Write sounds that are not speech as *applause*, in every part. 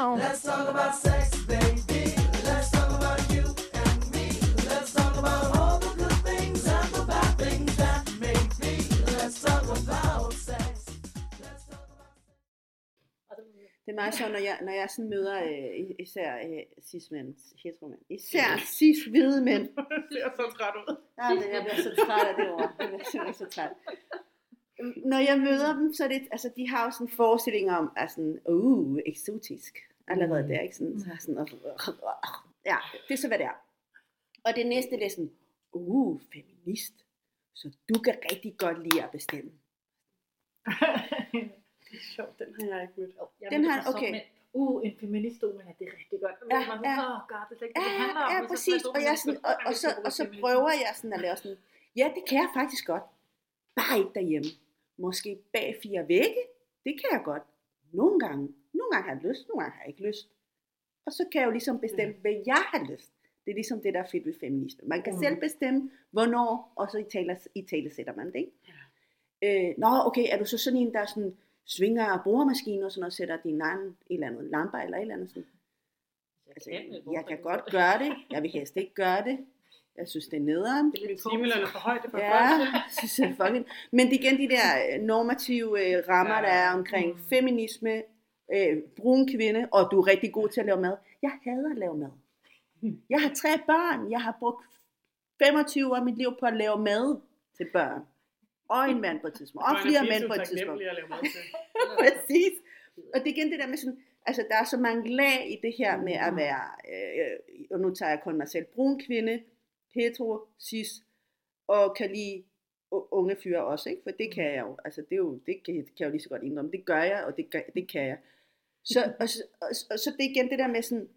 know. Let's talk about sex, baby. Let's talk about you and me. Let's talk about all the good things and the bad things that make me. Let's talk about sex. Talk about Det er meget sjovt, når jeg, når jeg sådan møder øh, især øh, cis-mænd, heteromænd, især cis-hvide mænd. *laughs* Det er så træt ud. Ja, det, jeg bliver så træt af det ord. Jeg bliver simpelthen så træt. Når jeg møder dem, så er det, altså de har jo sådan en forestilling om, at sådan, uh, eksotisk. Allerede der, ikke? Sådan, så sådan, ja, det er så, hvad det er. Og det næste, det er sådan, uh, feminist. Så du kan rigtig godt lide at bestemme. *laughs* Det er sjovt, den har jeg ikke mødt. Jeg Den har- okay. Men, uh, en feminist men det er rigtig godt. Ja, Ja, man, ja. ja. Åh, god, det er ikke, Ja, det, handler ja, jeg præcis. Og, jeg sådan, så og, og, så, og så prøver jeg sådan at lave sådan, ja, det kan jeg faktisk godt. Bare ikke derhjemme. Måske bag fire vægge. Det kan jeg godt. Nogle gange. Nogle gange har jeg lyst, nogle gange har jeg ikke lyst. Og så kan jeg jo ligesom bestemme, hvad jeg har lyst. Det er ligesom det, der er fedt ved feminisme. Man kan Mm. selv bestemme, hvornår, og så i tale, i tale sætter man det. Ikke? Øh, nå, okay, er du så sådan en, der sådan svinger boremaskiner og sådan noget, sætter din egen et eller andet lamper eller et eller andet sådan. Altså, jeg kan godt gøre det. Jeg vil helst ikke gøre det. Jeg synes, det er nederen. Det er lidt for højt, det for Ja, jeg synes, er fucking... Men det er igen de der normative øh, rammer, der er omkring Mm. feminisme, øh, brun kvinde, og du er rigtig god til at lave mad. Jeg hader at lave mad. Jeg har tre børn. Jeg har brugt 25 år af mit liv på at lave mad til børn. Og en mand på et tidspunkt. Og er flere mænd på et tidspunkt. *laughs* Præcis. Og det er igen det der med sådan, altså der er så mange lag i det her med at være, øh, og nu tager jeg kun mig selv, brun kvinde, hetero, cis, og kan lide u- unge fyre også, ikke? For det kan jeg jo, altså det, er jo, det, kan, kan jeg jo lige så godt indrømme, det gør jeg, og det, gør, det kan jeg. Så, og, og, og, så det er igen det der med sådan,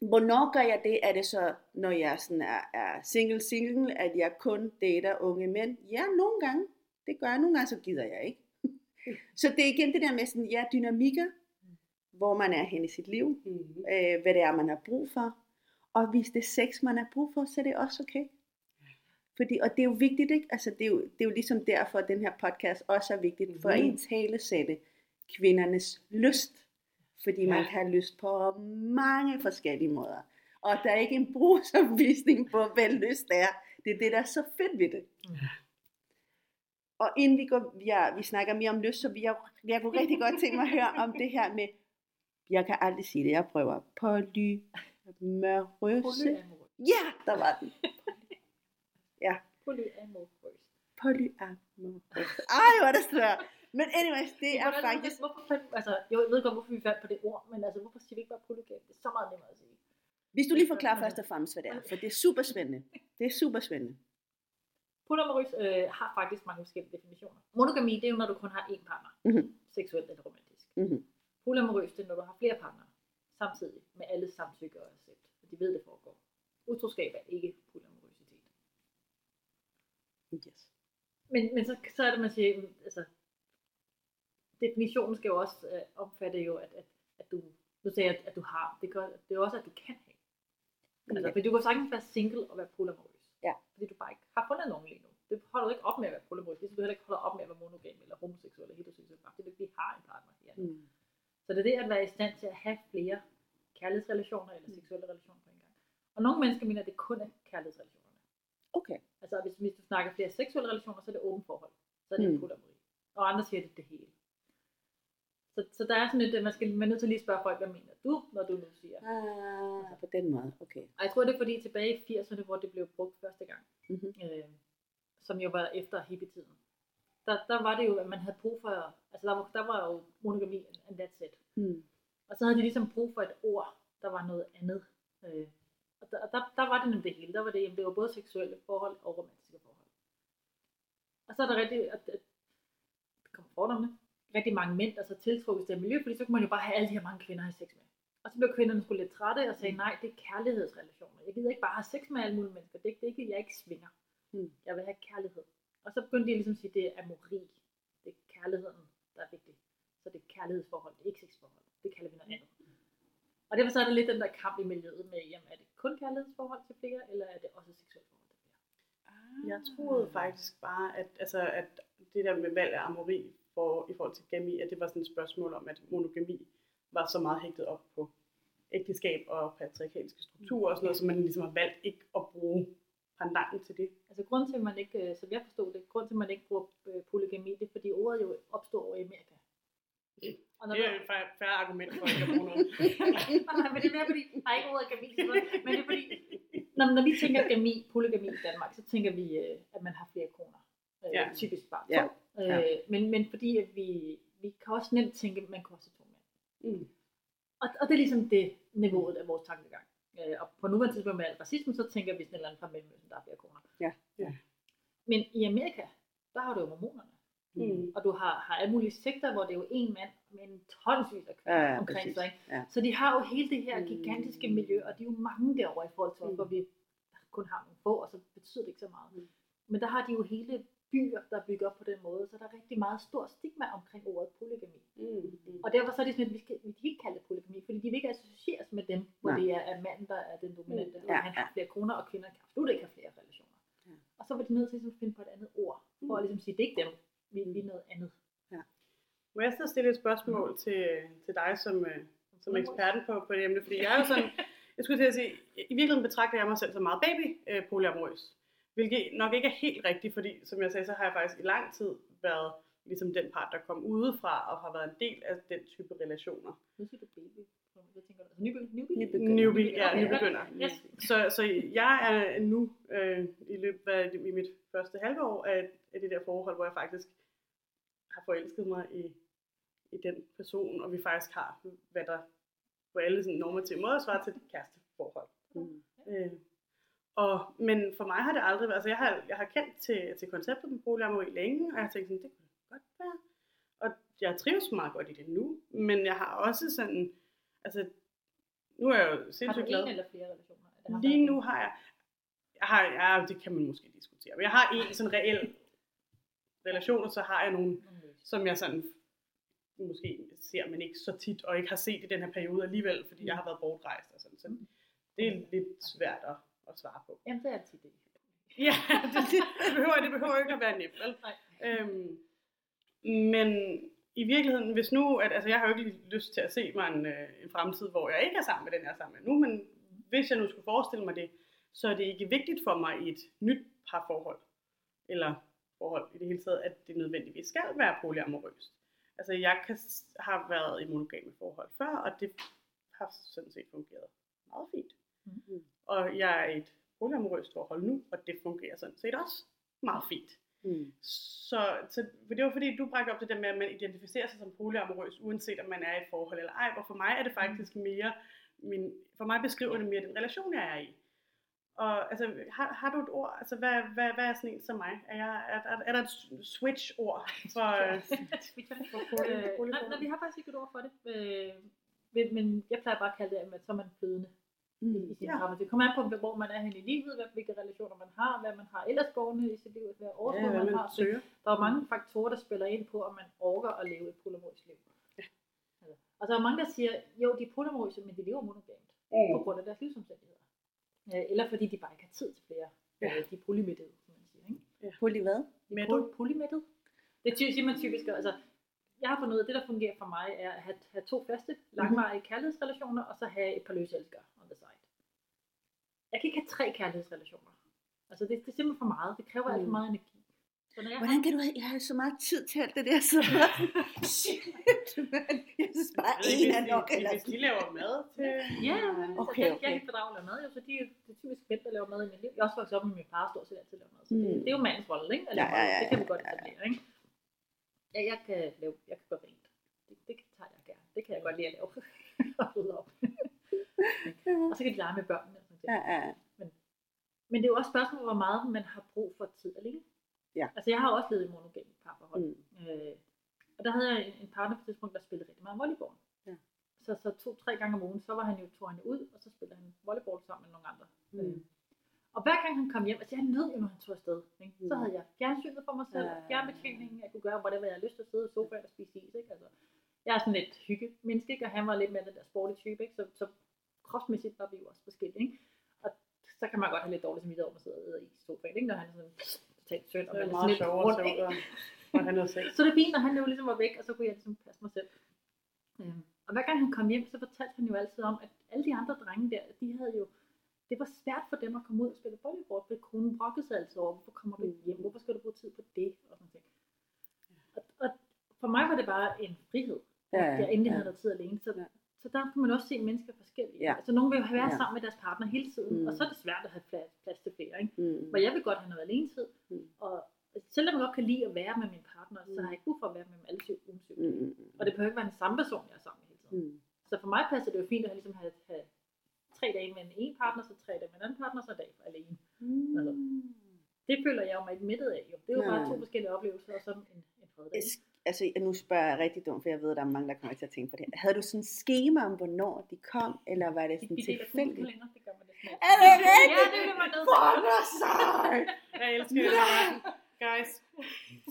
hvornår gør jeg det? Er det så, når jeg sådan er, er single single, at jeg kun dater unge mænd? Ja, nogle gange. Det gør jeg. Nogle gange så gider jeg ikke. *laughs* Så det er igen det der med sådan, ja, dynamikker, hvor man er hen i sit liv, Mhm. øh, hvad det er, man har brug for. Og hvis det er sex, man har brug for, så er det også okay. Fordi, og det er jo vigtigt, ikke? Altså, det, er jo, det er jo ligesom derfor, at den her podcast også er vigtigt, for at Mhm. en tale sætte kvindernes lyst. Fordi man Ja. kan have lyst på mange forskellige måder. Og der er ikke en brugsopvisning på, hvad lyst er. Det er det, der er så fedt ved det. Og inden vi, går, ja, vi snakker mere om lyst, så vil jeg, jeg kunne rigtig godt tænke mig at høre om det her med, jeg kan aldrig sige det, jeg prøver, polymerøse. Ja, der var den. Polyamorøs. Polyamorøse. Ej, hvor er det svært. Men anyways, det er Hvordan- faktisk... Hvorfor altså, jo, jeg ved godt, hvorfor vi fandt på det ord, men altså, hvorfor siger vi ikke bare polygam? Det er så meget nemmere at sige. Hvis du lige forklarer først og fremmest, hvad det er, for det er super spændende. Det er super spændende. Polyamorøs øh, har faktisk mange forskellige definitioner. Monogami, det er jo, når du kun har én partner. Mhm. Seksuelt eller romantisk. Mhm. Polyamorøs, det er, når du har flere partnere. Samtidig med alle samtykke og accept. Og de ved, det foregår. Utroskab er ikke polyamorøsitet. Yes. Men, men så, så er det, man siger, mm, altså, definitionen skal jo også øh, omfatte jo, at, at, at du, nu sagde at, at du har, det, gør, det er også, at du kan have. Altså, Okay. for du kan sagtens være single og være polyamorøs. Ja. Fordi du bare ikke har fundet nogen lige nu. Det holder du ikke op med at være polyamorøs, ligesom du heller ikke holder op med at være monogam eller homoseksuel eller heteroseksuel, fordi du ikke har en partner. Ja. Mm. Så det er det at være i stand til at have flere kærlighedsrelationer eller seksuelle relationer på en gang. Og nogle mennesker mener, at det kun er kærlighedsrelationerne. Okay. Altså hvis, hvis du snakker flere seksuelle relationer, så er det åbent forhold. Så er det Mm. mm. polyamori. Og andre siger, at det er det hele. Så, så der er sådan et, at man skal man er nødt til lige at spørge folk, hvad mener du, når du nu siger. Ah, på den måde, okay. Og jeg tror, det er fordi tilbage i 80'erne, hvor det blev brugt første gang, Mhm. øh, som jo var efter hippietiden. Der, der var det jo, at man havde brug for, altså der var, der var jo monogami and that's it. Mm. Og så havde de ligesom brug for et ord, der var noget andet. Øh, og der, der, der var det nemlig det hele. Der var det, jamen, det var både seksuelle forhold og romantiske forhold. Og så er der rigtig, at, at der kommer fordommene, rigtig mange mænd, der så tiltrukket til miljø, fordi så kunne man jo bare have alle de her mange kvinder at have sex med. Og så blev kvinderne sgu lidt trætte og sagde, nej, det er kærlighedsrelationer. Jeg gider ikke bare have sex med alle mulige mennesker. Det er ikke, det er ikke jeg ikke svinger. Mm. Jeg vil have kærlighed. Og så begyndte de ligesom at sige, det er amori. Det er kærligheden, der er vigtig. Så det er kærlighedsforhold, det er ikke sexforhold. Det kalder vi noget andet. Og derfor så er der lidt den der kamp i miljøet med, jamen er det kun kærlighedsforhold til flere, eller er det også seksuelt forhold til flere? Jeg troede faktisk bare, at, altså, at det der med valg af amori for, i forhold til gami, at det var sådan et spørgsmål om, at monogami var så meget hægtet op på ægteskab og patriarkalske strukturer og sådan noget, så man ligesom har valgt ikke at bruge pandanten til det. Altså grund til, at man ikke, øh, som jeg forstod det, grund til, at man ikke bruger øh, polygami, det er, fordi ordet jo opstår over i Amerika. Og når Det er jo et færre- færre argument for ikke at bruge noget. *laughs* Nej, men det er mere fordi, der er ikke ordet gami, men det er fordi, når, når vi tænker gami, polygami i Danmark, så tænker vi, øh, at man har flere koner. Ja. Typisk bare to. Ja. Øh, men, men fordi at vi, vi kan også nemt tænke, at man kan også have to mænd. Mm. Og, og det er ligesom det niveauet af vores tankegang. Øh, og på nuværende tidspunkt med al racisme, så tænker vi sådan et eller andet fra Mellemøsten, der er flere koner. Ja. Ja. Men i Amerika, der har du jo mormonerne. Mm. Og du har, har alle mulige sekter, hvor det er jo en mand med en tonsvis af kvinder Ja, ja, omkring sig. Ikke? Ja. Så de har jo hele det her gigantiske miljø, og de er jo mange derovre i forhold til os, Mm. hvor vi kun har nogle få, og så betyder det ikke så meget. Mm. Men der har de jo hele byer, der er bygget op på den måde, så der er rigtig meget stor stigma omkring ordet polygami. Mm. Mm. Og derfor så er det sådan, at vi, skal, vi kan ikke kalde det polygami, fordi de vil ikke associeres med dem, hvor Nej. det er, er manden, der er den dominante, og Ja, han ja. har flere koner, og kvinder kan absolut ikke have flere relationer. Ja. Og så var de nødt til ligesom at finde på et andet ord, for at ligesom sige, det er ikke dem, vi, er noget andet. Må jeg så stille et spørgsmål til, til dig som, øh, som eksperten på, på det emne? Fordi jeg er jo sådan, *laughs* jeg skulle til at sige, i virkeligheden betragter jeg mig selv som meget baby øh, polyamorøs. Hvilket nok ikke er helt rigtigt, fordi som jeg sagde, så har jeg faktisk i lang tid været ligesom den part, der kom udefra og har været en del af den type relationer. Nu siger du baby. Hvad tænker du? Altså, nyby, nyby? Nybegynder. Newbie, ja, nybegynder. Yes. Så, så jeg er nu øh, i løbet af i mit første halve år af, af det der forhold, hvor jeg faktisk har forelsket mig i, i den person, og vi faktisk har, hvad der på alle sådan normative måder svarer til et kæresteforhold. Mm. Øh, og, men for mig har det aldrig været, altså jeg har, jeg har kendt til, til konceptet med polyamori længe, og jeg har tænkt sådan, det kunne godt være. Og jeg trives meget godt i det nu, men jeg har også sådan, altså nu er jeg jo Har du sindssygt glad. en eller flere relationer? Er ham, Lige nu har jeg, jeg har, ja, det kan man måske diskutere, men jeg har en sådan reel relation, og så har jeg nogle, Nogle løs. som jeg sådan måske ser, men ikke så tit, og ikke har set i den her periode alligevel, fordi jeg har været bortrejst og sådan, så det er lidt svært at, at svare på. Jamen, det er altid det. *laughs* Ja, det, det, behøver, det behøver ikke at være nemt, vel? Nej. Øhm, men i virkeligheden, hvis nu, at, altså jeg har jo ikke lyst til at se mig en, øh, en fremtid, hvor jeg ikke er sammen med den, jeg er sammen med nu, men hvis jeg nu skulle forestille mig det, så er det ikke vigtigt for mig i et nyt parforhold, eller forhold i det hele taget, at det nødvendigvis skal være polyamorøst. Altså jeg kan, har været i monogame forhold før, og det har sådan set fungeret meget fint. Mhm. Og jeg er et polyamorøst forhold nu, og det fungerer sådan set også meget fint. Mm. Så, så for det var fordi, du bragte op det der med, at man identificerer sig som polyamorøs, uanset om man er i et forhold eller ej. Og for mig er det faktisk mere, min, for mig beskriver det mere den relation, jeg er i. Og altså, har, har du et ord? Altså, hvad, hvad, hvad er sådan en som mig? Er, jeg, er, er, er der et switch-ord for, *laughs* *laughs* for poly, Øh, nej, vi har faktisk ikke et ord for det. Øh, men, men jeg plejer bare at kalde det, at så er man flydende i Mm. sin Ja. ja. Det kommer an på, hvor man er henne i livet, hvilke relationer man har, hvad man har ellers gående i sit liv, hvad overskud Ja, hvad man har. man Så søger. der er mange faktorer, der spiller ind på, om man orker at leve et polyamorisk liv. Altså, og der er mange, der siger, jo, de er polyamoriske, men de lever monogamt på Mm. grund af deres livsomstændigheder. Eller fordi de bare ikke har tid til flere. Ja. Øh, de er polymættede, som man siger. Ikke? Poly hvad? Poly- polymættet. Det er ty- siger man typisk. Altså, jeg har fundet ud af, at det, der fungerer for mig, er at have, have to faste, langvarige kærlighedsrelationer, og så have et par løse elskere. Jeg kan ikke have tre kærlighedsrelationer. Altså, det, det er simpelthen for meget. Det kræver alt for meget energi. Så når jeg Hvordan kan du have, jeg har så meget tid til alt det der, så shit, man. Jeg synes bare, Jeg en er nok, eller Hvis de laver mad til... Ja, Okay, okay, okay. Jeg okay. kan ikke fordrage at lave mad, jo, så de, det er typisk mænd, der laver mad i mit liv. Jeg er også vokset op med min far, stort set altid laver mad. Så det, Mm. det, er jo mandens rolle, ikke? At Ja, ja, ja, det kan vi godt ja, ja. etablere, ikke? Ja, jeg kan, lave, jeg kan gøre rent. Det, det tager jeg gerne. Det kan jeg godt lide at lave. *laughs* Og så kan de lege med børnene. Ja, ja. Men det er jo også spørgsmål, hvor meget man har brug for tid alene. Ja. Altså jeg har også levet i monogame parforhold. Mm. Øh, og der havde jeg en, partner på et tidspunkt, der spillede rigtig meget volleyball. Ja. Så, så to-tre gange om ugen, så var han jo, tog han jo ud, og så spillede han volleyball sammen med nogle andre. Mm. Øh, og hver gang han kom hjem, altså jeg nød jo, når han tog afsted. Ikke? Så Mm. havde jeg fjernsynet for mig selv, Ja. fjernbetjeningen, jeg kunne gøre, whatever jeg havde lyst til at sidde i sofaen og spise is. Ikke? Altså, jeg er sådan lidt hygge menneske, ikke? og han var lidt mere den der sporty type, ikke? Så, så kropsmæssigt var vi jo også forskellige. Ikke? Så kan man godt have lidt dårligt samvittighed over at sidde i sofaen, ikke? når han er sådan totalt og Det er meget sjovere rundt, at sex. *laughs* Så det er fint, når han jo ligesom var væk, og så kunne jeg ligesom passe mig selv. Øhm, Og hver gang han kom hjem, så fortalte han jo altid om, at alle de andre drenge der, de havde jo, det var svært for dem at komme ud og spille volleyball, for konen brokkede sig altid over, hvorfor kommer du hjem, hvorfor skal du bruge tid på det, og sådan ting. Og, og for mig var det bare en frihed, at Ja, jeg endelig ja. havde noget tid alene. Så, Ja. Så der kan man også se mennesker forskellige. Ja. Altså nogle vil jo være Ja. sammen med deres partner hele tiden, Mm. og så er det svært at have plads, plads til flere. Ikke? Mm. For jeg vil godt have noget alene tid, Mm. og selvom jeg godt kan lide at være med min partner, så Mm. har jeg ikke brug for at være med dem alle syv ugen syv. Mm, mm, mm. Og det behøver ikke være den samme person, jeg er sammen med hele tiden. Mm. Så for mig passer det jo fint at ligesom have, have tre dage med en ene partner, så tre dage med en anden partner, så en dag alene. Altså, Det føler jeg jo mig ikke mættet af. Jo. Det er jo Nej. bare to forskellige oplevelser, og så en, en tredje dag. Altså, nu spørger jeg rigtig dumt, for jeg ved, at der er mange, der kommer til at tænke på det. Havde du sådan en schema om, hvornår de kom, eller var det Det sådan er tilfældigt? det gør man altid. Er det rigtigt? Ja, det bliver man nødt Hvor til. er det sejt! *laughs* Jeg elsker det. Guys,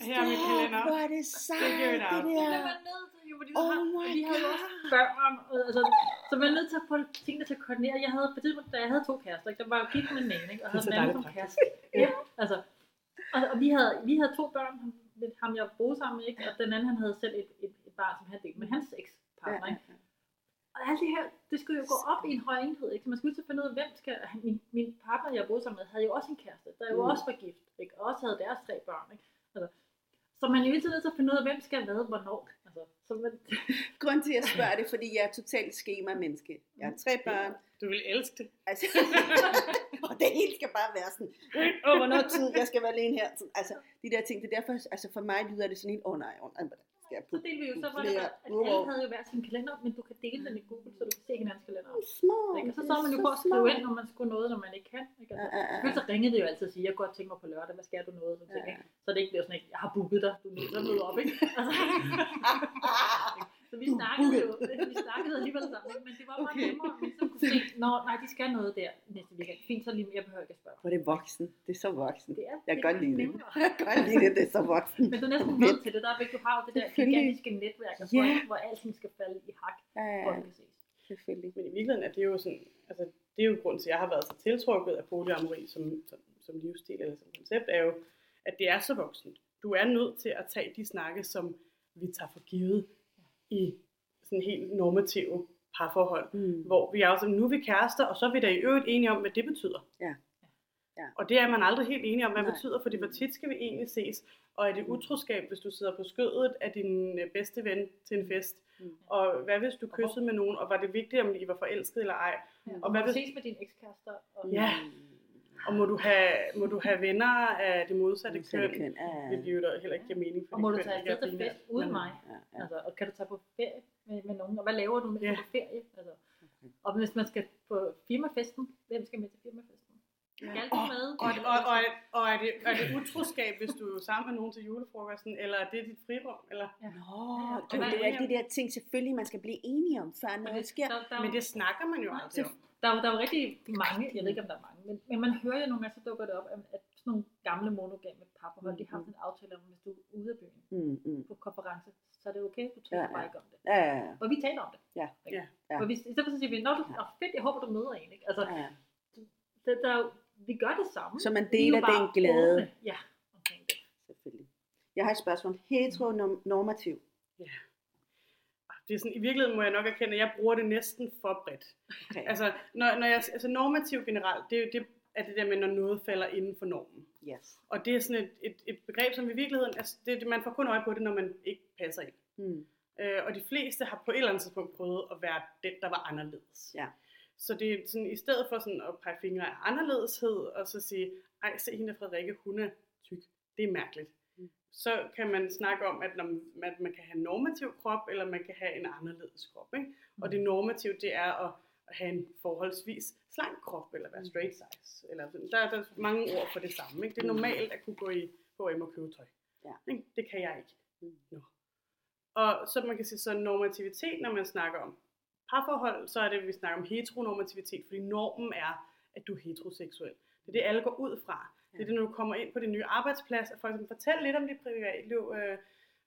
her er mit kalender. Hvor er det sejt, it det out. Det bliver der. man nødt til, jo, fordi Oh har, vi har jo også børn, altså, så man er nødt til at få tingene til at koordinere. Jeg havde på tidspunkt, da jeg havde to kærester, ikke, der var jo gift med ene, ikke, og Det er havde den anden som kæreste. Ja, altså, og, og vi, havde, vi havde to børn, ham, ham jeg boede sammen med, ikke, og den anden han havde selv et, et, et barn, som han delte med hans ekspartner. Ikke? Og alt det her, det skulle jo gå op i en høj enhed, ikke? Så man skulle til at finde ud af, hvem skal... Min, min partner, jeg boede sammen med, havde jo også en kæreste, der jo Mm. også var gift, ikke? Og også havde deres tre børn, ikke? Altså, så man er jo altid nødt til at finde ud af, hvem skal hvad, hvornår. Altså, så man, *laughs* Grunden til, at jeg spørger det, fordi jeg er totalt schema-menneske. Jeg har tre børn. Du vil elske det. Altså, *laughs* og det hele skal bare være sådan, åh, oh, hvornår tid, jeg skal være alene her. Altså, de der ting, det er derfor, altså for mig lyder det sådan helt, åh oh, nej, oh, nej, skal jeg så delte vi jo, så var det, at alle havde jo hver sin kalender, men du kan dele den i Google, så du kan se hinandens kalender. Smart, Ikke? Og så så man jo på at skrive smart. ind, når man skulle noget, når man ikke kan. Ikke? Ja, Altså, ja, ja, så ringede det jo altid og sige, jeg kunne godt tænke mig på lørdag, hvad skal du noget? Så, Ja, ja. ja. så det ikke bliver sådan, at jeg har booket dig, du er nødt til at møde op, ikke? *laughs* Altså, *laughs* så vi snakkede jo, *laughs* vi snakkede alligevel sammen, men det var bare Okay. nemmere, at man så kunne se, *laughs* nå, nej, de skal noget der næste weekend. Fint, så lige, jeg behøver ikke at spørge. Hvor er det voksen. Det er så voksen. Det er, Jeg det kan godt lide det. Jeg kan godt lide det, det er så voksen. Men du er næsten *laughs* nødt til det, der er vigtigt, du har jo det der gigantiske netværk, der Ja. hvor, alting skal falde i hak, Ja, for ja, at vi kan ses. selvfølgelig. Men i virkeligheden er det jo sådan, altså det er jo grund til, at jeg har været så tiltrukket af polyamori som, som, som livsstil eller som koncept, er jo, at det er så voksent. Du er nødt til at tage de snakke, som vi tager for givet i sådan helt normative parforhold, Mm. hvor vi er sådan, nu er vi kærester, og så er vi da i øvrigt enige om, hvad det betyder. Ja. Ja. Og det er man aldrig helt enige om, hvad det Nej. betyder, fordi hvor tit skal vi egentlig ses? Og er det utroskab, hvis du sidder på skødet af din øh, bedste ven til en fest? Mm. Og hvad hvis du kyssede med nogen, og var det vigtigt, om I var forelsket eller ej? Ja, Og hvad hvis- ses med dine ekskærester. Og, Ja. Og må du have, må du have venner af det modsatte køn? køn, ja. Hvilket jo da heller ikke giver mening, og må du tage afsted til fest uden mig? Ja, ja. Altså, og kan du tage på ferie med, med nogen? Og hvad laver du med Ja. på ferie? Altså, og hvis man skal på firmafesten, hvem skal med til firmafesten? Skal du med? Og, og, og, og er, det, er det utroskab, hvis du er sammen med nogen til julefrokosten, eller er det dit frirum? Eller? Nå, Ja, det og er alle de der ting, selvfølgelig man skal blive enige om, før noget sker. der, der, Men det snakker man jo aldrig om. Der, er der er jo rigtig mange, jeg ved ikke om der er mange, men, men man hører jo nogle gange, så dukker det op, at, sådan nogle gamle monogame parforhold, de har sådan en aftale om, hvis du er ude af byen Mm, mm. på konference, så er det okay, du Ja, taler ja. bare ikke om det. Ja, ja, ja. Og vi taler om det. Ja. Ikke? Ja. Ja. Og hvis, i stedet for så siger vi, Nå, du, oh, fedt, jeg håber, du møder en. Ikke? Altså, ja. det, der, er jo- vi gør det samme. Så man Vi er deler den glæde. åbne, Ja, omkring det. Selvfølgelig. Jeg har et spørgsmål. Heteronormativ. Det er sådan, I virkeligheden må jeg nok erkende, at jeg bruger det næsten for bredt. Okay. Altså, når, når jeg, altså normativ generelt, det er jo det, er det der med, når noget falder inden for normen. Yes. Og det er sådan et, et, et begreb, som i virkeligheden, altså, det, det- man får kun øje på det, når man ikke passer ind. Mm. Øh, og de fleste har på et eller andet tidspunkt prøvet at være den, der var anderledes. Ja. Så det er sådan, i stedet for sådan at pege fingre af anderledeshed, og så sige, ej, se hende Frederikke, hun er tyk. Det er mærkeligt. Mm. Så kan man snakke om, at når man, at man kan have en normativ krop, eller man kan have en anderledes krop. Ikke? Og det normative, det er at, at have en forholdsvis slank krop, eller være straight size. Eller sådan. Der, der er mange ord for det samme. Ikke? Det er normalt at kunne gå i H&M og købe tøj. Ja. Ikke? Det kan jeg ikke. Mm. Nå. Og så man kan sige, så normativitet, når man snakker om parforhold, så er det, vi snakker om heteronormativitet, fordi normen er, at du er heteroseksuel. Det er det, alle går ud fra. Det er det, når du kommer ind på din nye arbejdsplads, at folk siger, fortæl lidt om dit privatliv. Øh,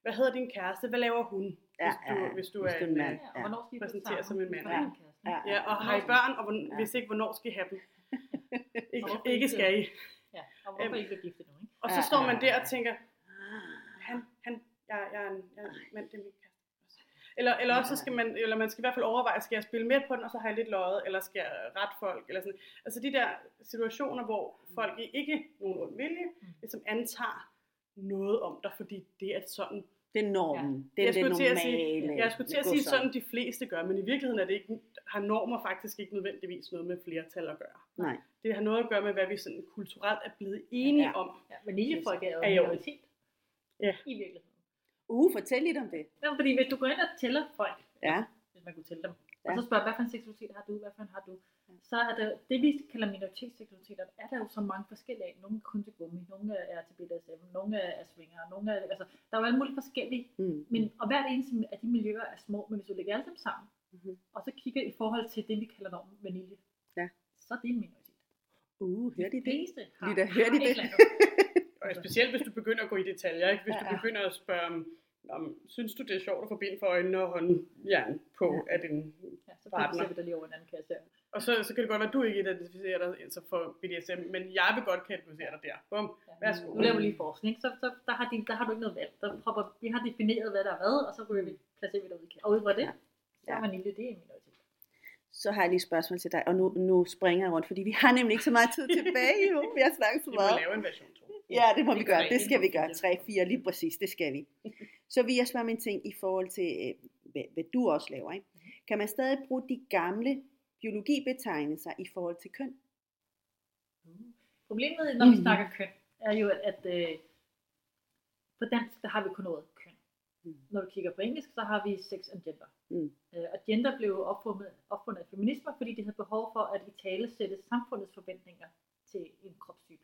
hvad hedder din kæreste? Hvad laver hun? Ja, hvis, du, ja, ja. hvis du Hvis er en mand. mand. Ja, Ja. og hvornår skal I Præsentere som en mand. Ja. din kæreste, ikke? Ja, Ja, og har I børn, og hvor, Ja. hvis ikke, hvornår skal I have dem? *laughs* ikke, ikke skal I. *laughs* Ja, og hvorfor ikke blive gift nu, ikke? Og så Ja, står ja, man der ja. og tænker, Ah. han, han, jeg, jeg er en, jeg mand, det er min kæreste. Eller, eller også så skal man, eller man skal i hvert fald overveje, skal jeg spille med på den, og så har jeg lidt løjet, eller skal jeg rette folk, eller sådan. Altså de der situationer, hvor folk i ikke nogen ond vilje, Mm. ligesom antager noget om dig, fordi det er sådan. Det er normen. Det er jeg det til at normale. sige, jeg skulle til at sige sådan, de fleste gør, men i virkeligheden er det ikke, har normer faktisk ikke nødvendigvis noget med flertal at gøre. Nej. Det har noget at gøre med, hvad vi sådan kulturelt er blevet enige Ja. om. Ja, vaniljefolk er jo en minoritet. Ja. I virkeligheden. Uh, fortæl lidt om det. Ja, fordi hvis du går ind og tæller folk, Ja. hvis man kunne tælle dem, Ja. og så spørger, hvad for en seksualitet har du, hvad for en har du, så er det, det vi kalder minoritetsseksualiteter, er der jo så mange forskellige af. Nogle er kun til gummi, nogle er til BDSM, nogle er swinger, nogle er, altså, der er jo alle mulige forskellige, Mm. men, og hvert eneste af de miljøer er små, men hvis du lægger alle dem sammen, Mhm. og så kigger i forhold til det, vi kalder normen vanilje, Ja. så er det en minoritet. Uh, hørte I De det? fleste har, Lytter, hørte I har det? Og specielt hvis du begynder at gå i detaljer, ikke? hvis Ja, du ja. begynder at spørge, om, om, synes du det er sjovt at få bind for øjnene og håndjern på Ja. af din Ja, så Partner. vi der lige over en anden kasse. Og så, så kan det godt være, at du ikke identificerer dig altså for BDSM, men jeg vil godt kategorisere dig der. Bum. Ja. Værsgo. Nu laver vi lige forskning, så, så der, har de, der har du ikke noget valg. Der propper, vi har defineret, hvad der er hvad, og så ryger vi, placerer vi derude. Og ud fra det, Ja. så er vanilje, det er minoritet. Så har jeg lige et spørgsmål til dig, og nu, nu springer jeg rundt, fordi vi har nemlig ikke så meget tid *laughs* tilbage jo. Vi har snakket så Vi må meget. lave en version 2. Ja, det må vi gøre. Det skal vi gøre. fire. 3, 4, lige præcis. Det skal vi. Så vil jeg spørge min ting i forhold til, øh, hvad, hvad du også laver. Ikke? Kan man stadig bruge de gamle biologibetegnelser i forhold til køn? Problemet, når vi Mhm. snakker køn, er jo, at, øh, på dansk, der har vi kun ordet køn. Mhm. Når vi kigger på engelsk, så har vi sex and gender. Mm. Øh, og gender blev opfundet, opfundet af feminister, fordi de havde behov for at i tale sætte samfundets forventninger til en kropstype.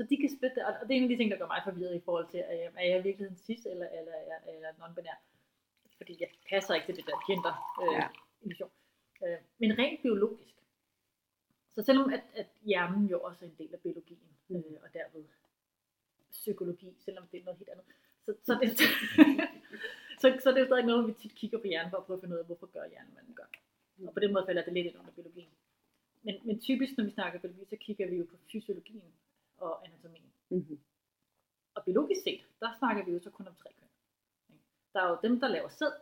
Så de kan splitte, og og det er en af de ting, der gør mig forvirret i forhold til, jeg, er jeg i virkeligheden cis, eller, eller, eller, eller non-binær. Fordi jeg passer ikke til det der gender øh, Ja. illusion. Øh, men rent biologisk. Så selvom at, at hjernen jo også er en del af biologien, Mm. øh, og derved psykologi, selvom det er noget helt andet, så, så, det, *laughs* så, så det er jo stadig noget, vi tit kigger på hjernen for at prøve at finde ud af, hvorfor gør hjernen, hvad den gør. Og på den måde falder det lidt ind under biologien. Men, men typisk, når vi snakker biologi, så kigger vi jo på fysiologien og anatomien. Mm-hmm. Og biologisk set, der snakker vi jo så kun om tre køn. Der er jo dem, der laver sæd.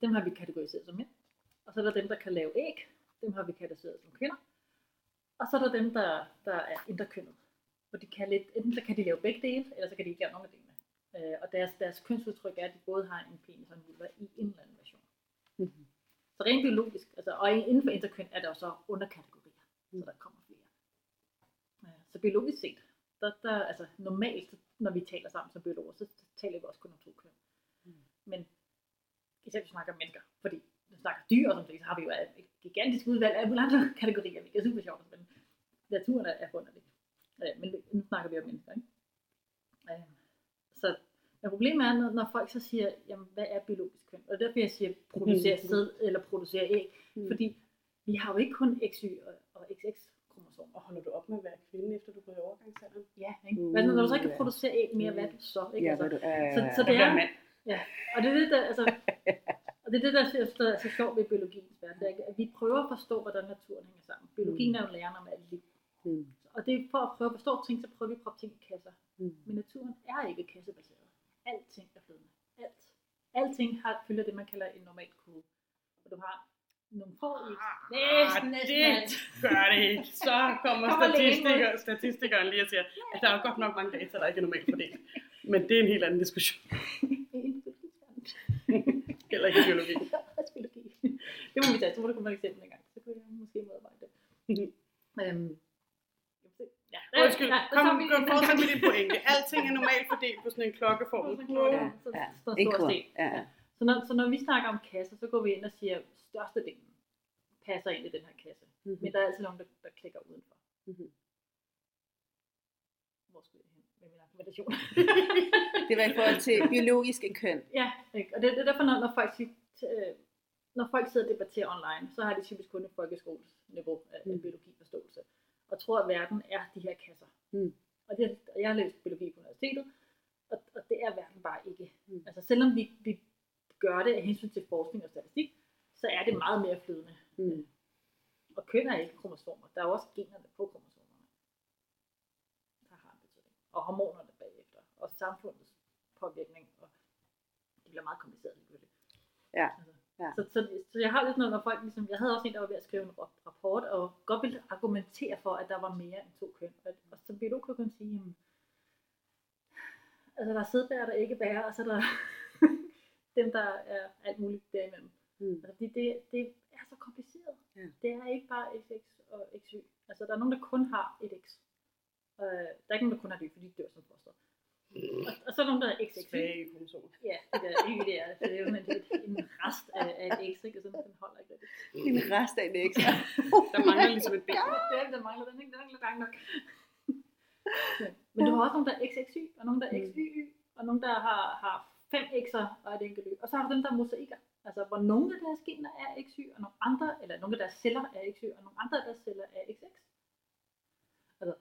Dem har vi kategoriseret som mænd. Og så er der dem, der kan lave æg. Dem har vi kategoriseret som kvinder. Og så er der dem, der, der er interkønnet. Hvor de kan lidt, enten så kan de lave begge dele, eller så kan de ikke lave nogen af delene. Øh, og deres, deres kønsudtryk er, at de både har en penis og en vulva i en eller anden version. Mm-hmm. Så rent biologisk, altså, og inden for interkøn er der jo så underkategorier, Mm. så der kommer flere. Ja, så biologisk set, der, der, altså normalt, når vi taler sammen som biologer, så taler vi også kun om to køn. Mm. Men især hvis vi snakker om mennesker, fordi når vi snakker dyr og sådan noget, så har vi jo et gigantisk udvalg af alle andre *laughs* kategorier, hvilket er super sjovt, men naturen er, er forunderlig. Ja, men nu snakker vi om mennesker, ikke? Ja. Så men problemet er, når, når folk så siger, jamen, hvad er biologisk køn? Og det er derfor, jeg siger, producere Mhm. sæd eller producere æg. Mm. Fordi vi har jo ikke kun XY og, og XX kromosomer. Og holder du op med at være kvinde, efter du går i overgangsalderen? Ja, ikke? Hvad når du så ikke ja. kan producere æg mere, hvad er du så? Ikke? Ja, altså, du er. så, så det er, mand. og det er det, der, altså, og det er det, der er så, så sjovt ved biologiens verden, det er, at vi prøver at forstå, hvordan naturen hænger sammen. Biologien er jo læren om alt liv. Mm. Og det er for at prøve at forstå ting, så prøver vi at proppe ting i kasser. Mm. Men naturen er ikke kassebaseret. Alting er flydende. Alt. Alting har, følger det, man kalder en normal kurve. Og du har nogle få i næsten, næsten det alt. gør det ikke. *laughs* Så kommer Kommer statistiker, statistikeren lige og siger, at der er godt nok mange data, der ikke er normalt fordelt. Men det er en helt anden diskussion. *laughs* Heller ikke biologi. Biologi. Det må vi tage, så må du komme med et eksempel en gang. Så kunne jeg måske modarbejde det. *laughs* øhm, ja. Undskyld, Ja, kom, vi kom fortsæt med din pointe. Alting er normalt fordelt på sådan en klokkeformet kurve. Ja, så Ja. Ja, ja. Så når, så når vi snakker om kasser, så går vi ind og siger, at størstedelen passer ind i den her kasse. Mhm. Men der er altid nogen, der, der klikker udenfor. Mhm. Hvor skulle jeg hen med min argumentation? *laughs* Det var i forhold til biologiske køn. ja, ikke? og det, det er derfor, når, når, folk, siger, øh, når folk sidder og debatterer online, så har de typisk kun et folkeskolesniveau af, Mm. biologiforståelse. Og tror, at verden er de her kasser. Mm. Og, det, og jeg har læst biologi på universitetet, og, og det er verden bare ikke. Mm. Altså selvom vi, vi gør det af hensyn til forskning og statistik, så er det meget mere flydende. Mm. Og køn er ikke kromosomer. Der er jo også generne på kromosomerne, der har en betydning. Og hormonerne bagefter. Og samfundets påvirkning. Og det bliver meget kompliceret. selvfølgelig. Ja, Altså, ja. Så, så, så, jeg har lidt noget, når folk ligesom, jeg havde også en, der var ved at skrive en rap- rapport, og godt ville argumentere for, at der var mere end to køn. Og, og så biolog kunne kun sige, jamen, altså der er sædbærer, der ikke bærer, og så er der dem, der er alt muligt derimellem. Mm. Altså, det, det, det er så kompliceret. Ja. Det er ikke bare XX og XY. Altså, der er nogen, der kun har et X. Øh, der er ikke nogen, der kun har det, fordi de dør som foster. Og, og så er der nogen, der er XXY. Svage kromosomer. Ja, det er ikke det er det. Det er jo sådan en, en rest af, af et X, ikke? Og sådan, den holder ikke rigtig. En rest af en ekstra. *laughs* Der mangler ligesom et ben. Det er der mangler den, ikke? Den er ikke lang nok. Men, men du har også nogen, der er XXY, og nogen, der er XYY, og nogen, der har, har fem X'er og et enkelt Y. Og så har du dem, der er mosaikker. Altså, hvor nogle af deres gener er XY, og nogle andre, eller nogle af deres celler er XY, og nogle andre af deres celler er XX. Altså,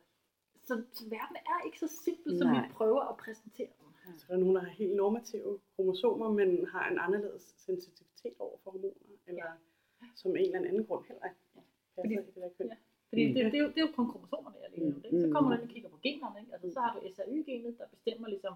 så, så verden er ikke så simpel, som Nej. vi prøver at præsentere den. Så er der nogen, der har helt normative kromosomer, men har en anderledes sensitivitet over for hormoner, eller som en eller anden grund heller ikke passer Fordi- i det der køn. Ja. Fordi Mm. det, det, er jo, det er jo kun kromosomerne, jeg lige nævnte. Ikke? Så kommer du ind og kigger på generne. Ikke? Altså, så har du SRY-genet, der bestemmer ligesom,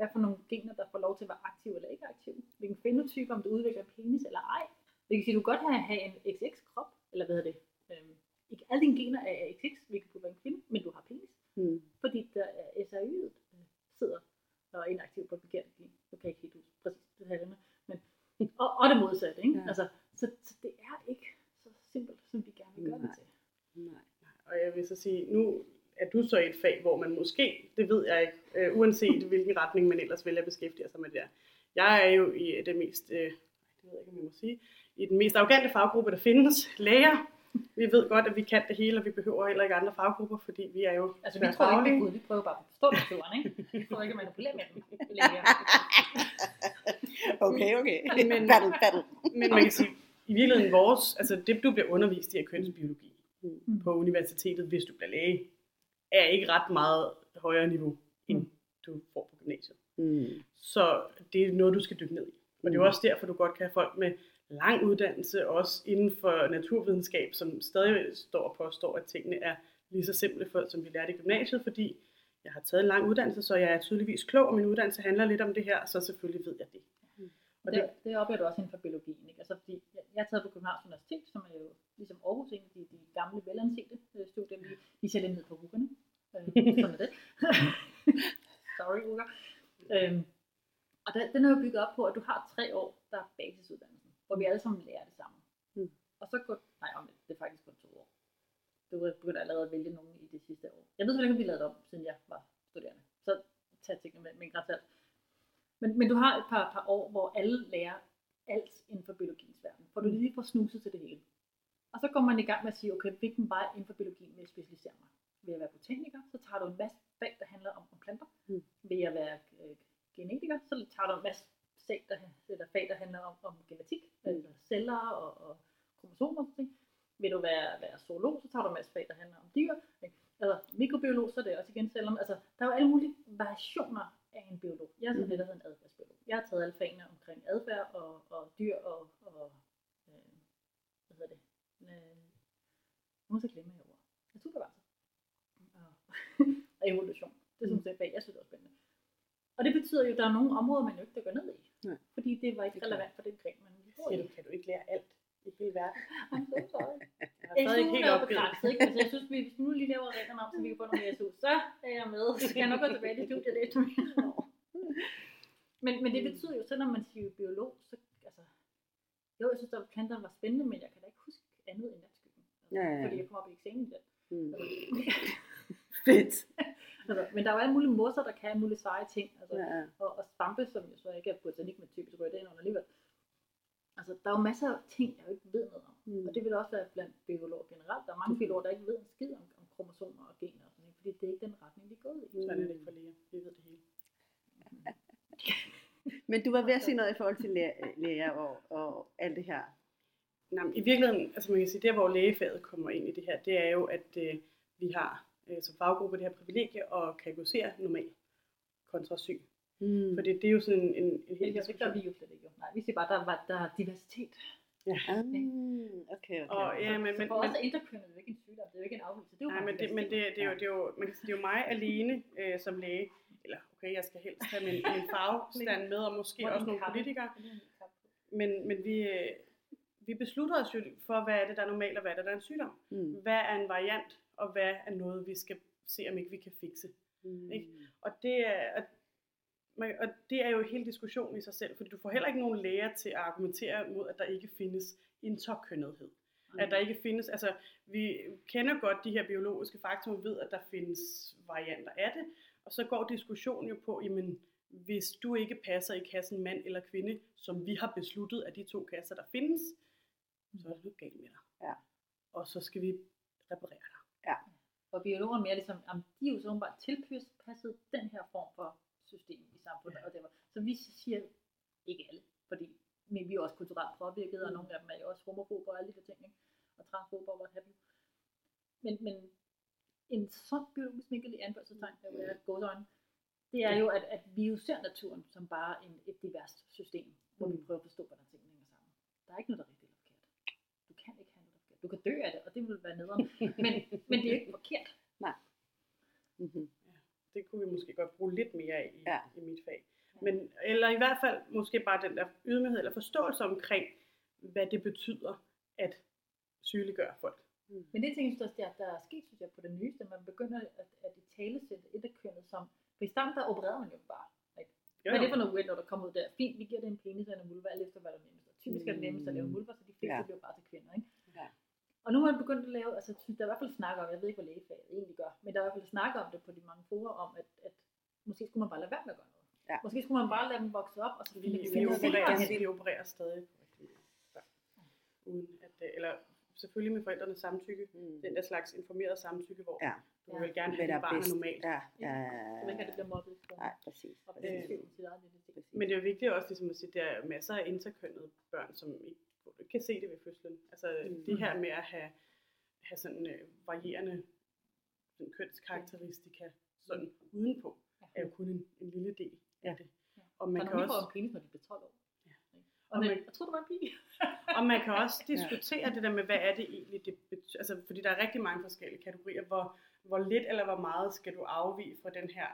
hvad for nogle gener, der får lov til at være aktive eller ikke aktive. Hvilken fenotype, om du udvikler penis eller ej. Det kan sige, du kan godt have, have en XX-krop, eller hvad hedder det. Øhm, ikke alle dine gener er XX, hvilket du være en kvinde, men du har penis. Mm. Fordi der er SRY'et øh, sidder og er inaktiv på et forkert gen. Du kan ikke helt huske præcis detaljerne. Men, og, og det modsatte. Ikke? Ja. Altså, så, så det er ikke så simpelt, som vi gerne vil gøre det Nej. til. Nej. Og jeg vil så sige, nu du så i et fag, hvor man måske, det ved jeg ikke, øh, uanset hvilken retning man ellers vælger at beskæftige sig med det der. Jeg er jo i det mest, øh, det ved jeg ikke, om jeg må sige, i den mest arrogante faggruppe, der findes, *laughs* læger. Vi ved godt, at vi kan det hele, og vi behøver heller ikke andre faggrupper, fordi vi er jo Altså, vi tror ikke tværfaglige. på Gud, vi prøver bare at forstå naturen, ikke? Vi prøver ikke at manipulere med dem. *laughs* Okay, okay. Men- battle, battle. Men man kan sige, i virkeligheden vores, altså det du bliver undervist i af kønsbiologi Mm. på universitetet, hvis du bliver læge, er ikke ret meget højere niveau, end du får på gymnasiet. Mm. Så det er noget, du skal dykke ned i. Og det er jo Mm. også derfor, du godt kan have folk med lang uddannelse, også inden for naturvidenskab, som stadig står og påstår, at tingene er lige så simple, for, som vi lærte i gymnasiet, fordi jeg har taget en lang uddannelse, så jeg er tydeligvis klog, og min uddannelse handler lidt om det her, så selvfølgelig ved jeg det. Og det, Det, det oplever du også inden for biologien, ikke? Altså, fordi jeg, jeg er taget på Københavns Universitet, som er jo ligesom Aarhus, en af de, de gamle, velansete øh, studier. Vi, vi ser lidt ned på huggerne. Øh, sådan er det. Sorry, Uger. Øhm, og der, den er jo bygget op på, at du har tre år, der er basisuddannelsen, hvor vi alle sammen lærer det sammen. Mm. Og så går, nej, om det er faktisk kun to år. Du begynder allerede at vælge nogen i det sidste år. Jeg ved så ikke, om de lavede det om, siden jeg var studerende. Så tag tingene med, med en græns salt. Men, men du har et par, par år, hvor alle lærer alt inden for biologiens verden, hvor du lige får snuset til det hele. Og så går man i gang med at sige, okay, hvilken vej inden for biologien vil jeg specialisere mig? Vil jeg være botaniker, så tager du en masse fag, der handler om, om planter. Mm. Vil jeg være øh, genetiker, så tager du en masse fag, der, eller fag, der handler om, om genetik, Mm. eller celler og, og kromosomer og ting. Vil du være, være zoolog, så tager du en masse fag, der handler om dyr. Ikke? Eller mikrobiolog, så er det også igen celler. Altså, der er jo alle mulige variationer af en biolog. Jeg er sådan Mhm. det, der hedder en adfærdsbiolog. Jeg har taget alle fagene omkring adfærd og, og dyr og, og øh, hvad hedder det? Øh, nu så glemmer jeg ord. Naturbevarelse. Og, *laughs* og evolution. Det er sådan set fag, jeg synes det er spændende. Og det betyder jo, at der er nogle områder, man jo ikke gå ned i. Nej. Fordi det var ikke Det er relevant for den gren, man bor i. du, kan du ikke lære alt i hele verden? I'm so sorry. Jeg stadig ikke helt er begrænset, ikke? Altså, jeg synes, vi, hvis vi nu lige laver reglerne om, så vi kan få noget mere SU, så er jeg med. Så skal jeg nok gå tilbage til studiet lidt mere. *laughs* Men, men det betyder jo, når man siger biolog, så altså, jo, jeg synes, at planterne var spændende, men jeg kan da ikke huske andet end natskyggen. Altså, Ja, ja, ja. Fordi jeg kom op i eksamen der. Mm. *laughs* Fedt. Altså, men der er jo alle mulige mosser, der kan alle mulige seje ting. Altså, Ja, og, og svampe, som jo så ikke er botanik, men typisk rører det ind under alligevel. Altså, der er jo masser af ting, jeg jo ikke ved noget om. Mm. Og det vil også være blandt biologer generelt. Der er mange biologer, der ikke ved en skid om, om kromosomer og gener og sådan noget, fordi det er ikke den retning, de er gået i. Sådan er det ikke for læger. Vi ved det hele. *laughs* Men du var ved at sige noget i forhold til læger, læger og, og alt det her. Nej, men I virkeligheden, altså man kan sige, der hvor lægefaget kommer ind i det her, det er jo, at øh, vi har øh, som faggruppe det her privilegie at kategorisere normal kontra syg. Mm. For det, det er jo sådan en, en, en helt det gør vi jo slet ikke. Jo. Nej, vi siger bare, der, var, der er diversitet. Ah, okay, okay. Og, ja, men, så men, for men, os er interkønnet jo ikke en sygdom, det er jo ikke en afvigelse. Det er jo nej, men, det, men det, det, er jo, det, er jo, man kan sige, det er jo mig alene øh, som læge, eller okay, jeg skal helst have min, min fagstand med, og måske Hvor også nogle politikere. Er. Men, men vi, øh, vi beslutter os jo for, hvad er det, der er normalt, og hvad er det, der er en sygdom. Mm. Hvad er en variant, og hvad er noget, vi skal se, om ikke vi kan fikse. Mm. Ikke? Og det er, og, man- og det er jo hele diskussionen i sig selv, fordi du får heller ikke nogen læger til at argumentere mod, at der ikke findes interkønnethed. At der ikke findes, altså vi kender godt de her biologiske faktorer, vi ved, at der findes varianter af det, og så går diskussionen jo på, jamen hvis du ikke passer i kassen mand eller kvinde, som vi har besluttet af de to kasser, der findes, så er der noget galt med dig. Ja. Og så skal vi reparere dig. Og biologer er mere ligesom, om de er jo så åbenbart tilpasset den her form for system i samfundet. Ja. Ja. Og det var. Så vi siger, ikke alle, fordi men vi er også kulturelt påvirket, og Mm. nogle af dem er jo også homofober og alle de der ting, ikke? og transfober og hvad have you. Men, men en sund biologisk vinkel i anførselstegn, der vil jeg gåsøjne, det er jo, at, at vi jo ser naturen som bare en, et diverst system, hvor vi Mm. prøver at forstå, hvordan tingene hænger sammen. Der er ikke noget, der er rigtigt eller forkert. Du kan ikke have noget, der er forkert. Du kan dø af det, og det vil være nederen. Men, men det er ikke forkert. *laughs* Mm-hmm. Det kunne vi måske godt bruge lidt mere af i, Ja. ja. i mit fag. Men, eller i hvert fald måske bare den der ydmyghed eller forståelse omkring, hvad det betyder at sygeliggøre folk. Men det tænker jeg også, der, der er sket, synes jeg, på det nyeste, man begynder at, at i tale sætte et af kønnet som, for i starten der opererede man jo bare. Ikke? Jo, Hvad er det jo. for noget weird, når der kommer ud der? Fint, vi giver det en penis eller en vulva, alt efter hvad der er nemmest. Og typisk er det nemmest at lave en vulva, så de fleste Ja. ja. bliver bare til kvinder. Ikke? Og nu er man begyndt at lave, altså synes, der er i hvert fald snakker om, jeg ved ikke, hvad lægefaget egentlig gør, men der er i hvert fald snakker om det på de mange forer om, at, at måske skulle man bare lade være med at gøre noget. Ja. Måske skulle man bare lade dem vokse op, og så Vi, finde vi, finde ud af, hvad de opererer, vil. vi opererer stadig. Uden at, øh, eller selvfølgelig med forældrenes samtykke. Mm. Den der slags informeret samtykke, hvor Ja. du vil gerne have, at barn bedst. normalt. Ja, ja, Jeg ved ikke, det bliver mobbet. Nej, præcis. Og Øh, præcis. Men det er jo vigtigt også ligesom at sige, at der er masser af interkønnede børn, som ikke hvor du ikke kan se det ved fødslen. Altså Mm. det her med at have, have sådan øh, varierende sådan kønskarakteristika sådan udenpå, er jo kun en, en lille del Ja. af det. Ja. Og Man kan får også, en penis, når de bliver 12 år. Ja. Og Og man, jeg tror, det var en pige. *laughs* og man kan også diskutere det der med, hvad er det egentlig, det betyder. Altså, fordi der er rigtig mange forskellige kategorier. Hvor, hvor lidt eller hvor meget skal du afvige fra den her